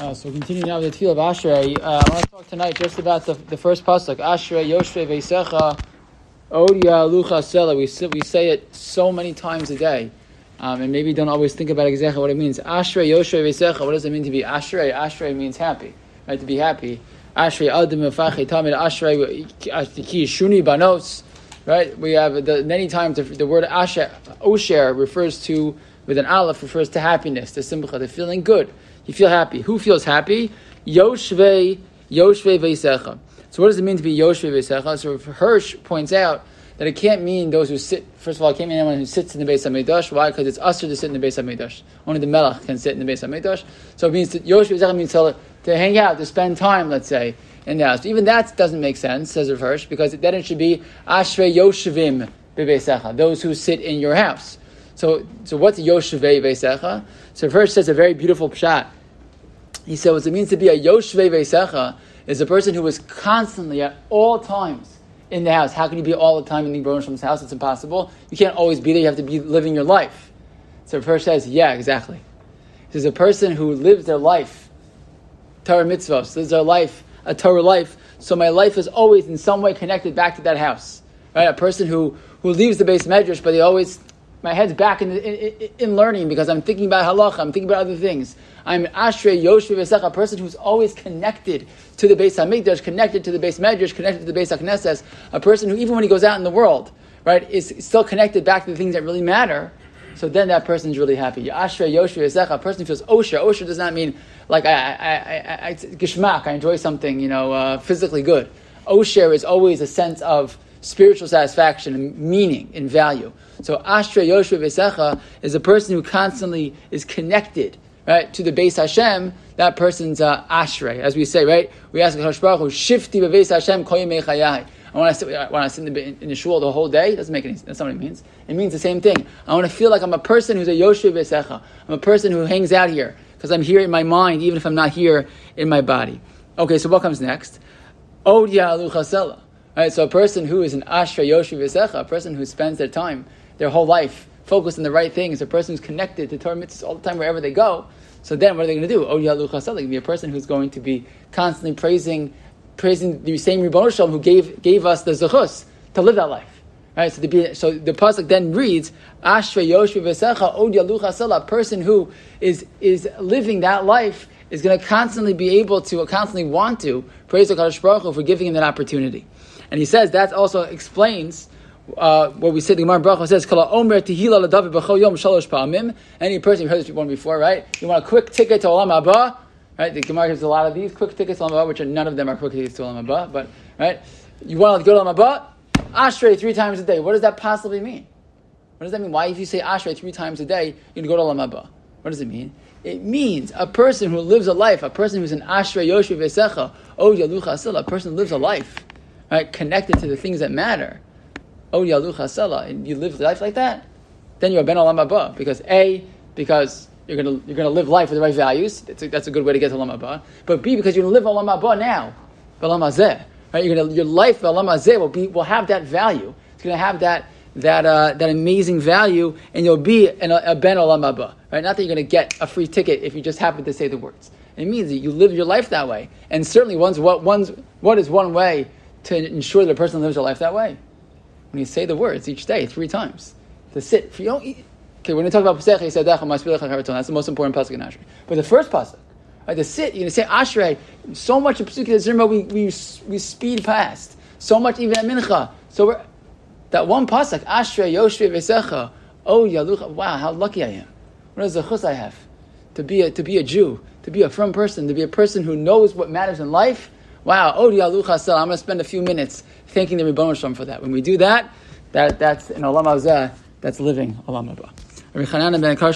Uh, so continuing now with the Tefillah of Ashrei. Uh, I want to talk tonight just about the, the first pasuk. Ashrei Yoshve Veisecha Odia Lucha Sela. We say, we say it so many times a day, um, and maybe don't always think about exactly what it means. Ashrei Yoshve Veisecha. What does it mean to be Ashrei? Ashrei means happy, right? To be happy. Ashrei Adam Mefachi Tamid Ashrei Ki Shuni Banos. Right? We have the, many times the, the word Asher Osher refers to with an aleph refers to happiness, to simcha, to feeling good. You feel happy. Who feels happy? Yoshve, Yoshve Veisecha. So what does it mean to be Yoshve Veisecha? So Hirsch points out that it can't mean those who sit. First of all, it can't mean anyone who sits in the Beis of Hamikdash. Why? Because it's usher to sit in the Beis of Hamikdash. Only the Melech can sit in the Beis of Hamikdash. So it means to, Veisecha means to, to hang out, to spend time, let's say, in the house. Even that doesn't make sense, says Hirsch, because then it should be Ashrei Yoshevim Bebeisecha, those who sit in your house. So, so what's Yoshve Veisecha? So Hirsch says a very beautiful pshat. He said what it means to be a Yoshve Veisecha is a person who is constantly at all times in the house. How can you be all the time in the Baruch house? It's impossible. You can't always be there. You have to be living your life. So Hirsch says, yeah, exactly. There's a person who lives their life, Torah mitzvahs, lives their life, a Torah life. So my life is always in some way connected back to that house. Right? A person who, who leaves the Beis medrash, but they always my head's back in, in, in, learning because I'm thinking about halacha, I'm thinking about other things. I'm Ashrei Yoshvi Vesech, a person who's always connected to the Beis Hamikdash, connected to the Beis Medrash, connected to the Beis Haknesses, a person who, even when he goes out in the world, right, is still connected back to the things that really matter. So then that person's really happy. Ashrei Yoshvi Vesech, a person feels osher. Osher does not mean like I, I, I, I, gishmak, I enjoy something, you know, uh, physically good. Osher is always a sense of spiritual satisfaction and meaning and value. So Ashrei Yoshua Vesecha is a person who constantly is connected, right, to the Beis Hashem. That person's uh, Ashrei, as we say, right? We ask Hakadosh Baruch Hu, Shifti bebeis Hashem koyim mechayai. I want to sit, when I sit in the, in the shul the whole day. Doesn't make any sense. That's not what it means. It means the same thing. I want to feel like I'm a person who's a Yoshua Vesecha. I'm a person who hangs out here because I'm here in my mind, even if I'm not here in my body. Okay, so what comes next? Od Aluchasela. Right, so a person who is an Ashra Yoshi V'secha, a person who spends their time, their whole life, focused on the right things, a person who's connected to Torah mitzvahs all the time wherever they go, so then what are they going to do? Oh, Yalu Chasel, they be a person who's going to be constantly praising, praising the same Ribbono Shel Olam who gave, gave us the Zechus to live that life. Right, so, the, so the pasuk then reads, "Ashra Yoshvi V'secha Od oh, Yalu Chasel," a person who is is living that life is going to constantly be able to, constantly want to praise the Kadosh Baruch Hu for giving him that opportunity. And he says that also explains uh, what we said. The Gemara Brachos says, "Kala omer yom shalosh pa'amim." Any person you've heard this one before, right? You want a quick ticket to Olam Haba, right? The Gemara gives a lot of these quick tickets to Olam Haba, which are none of them are quick tickets to Olam Haba, but right? You want to go to Olam Haba? Ashrei three times a day. What does that possibly mean? What does that mean? Why, if you say Ashrei three times a day, you can go to Olam Haba? What does it mean? It means a person who lives a life, a person who's an Ashrei Yoshev Vesecha, O Yalucha a person who lives a life right, connected to the things that matter, and you live life like that, then you're ben olam haba. Because a, because you're gonna you're gonna live life with the right values. That's a, that's a good way to get to olam haba. But b, because you're gonna live olam haba now, olam hazeh. Right, you're gonna your life olam hazeh will be will have that value. It's gonna have that that uh, that amazing value, and you'll be an, a ben olam haba. Right, not that you're gonna get a free ticket if you just happen to say the words. It means that you live your life that way, and certainly one's what one's what is one way to ensure that a person lives their life that way. When you say the words each day, three times, to sit. For you don't eat. Okay, when we talk about Poseach, he said, that's the most important pasuk in Ashrei. But the first pasuk, right, to sit, you're going to say Ashrei, so much of Pesach we, we, we speed past. So much even at Mincha. So we're, that one pasuk, Ashrei Yoshve Vesecha, oh Yalucha, wow, how lucky I am. What is the chus I have? To be, a, to be a Jew, to be a frum person, to be a person who knows what matters in life, Wow, oh, Odi Alucha I'm going to spend a few minutes thanking the Ribbono Shel Olam for that. When we do that, that that's in Olam Hazeh, that's living Olam Haba.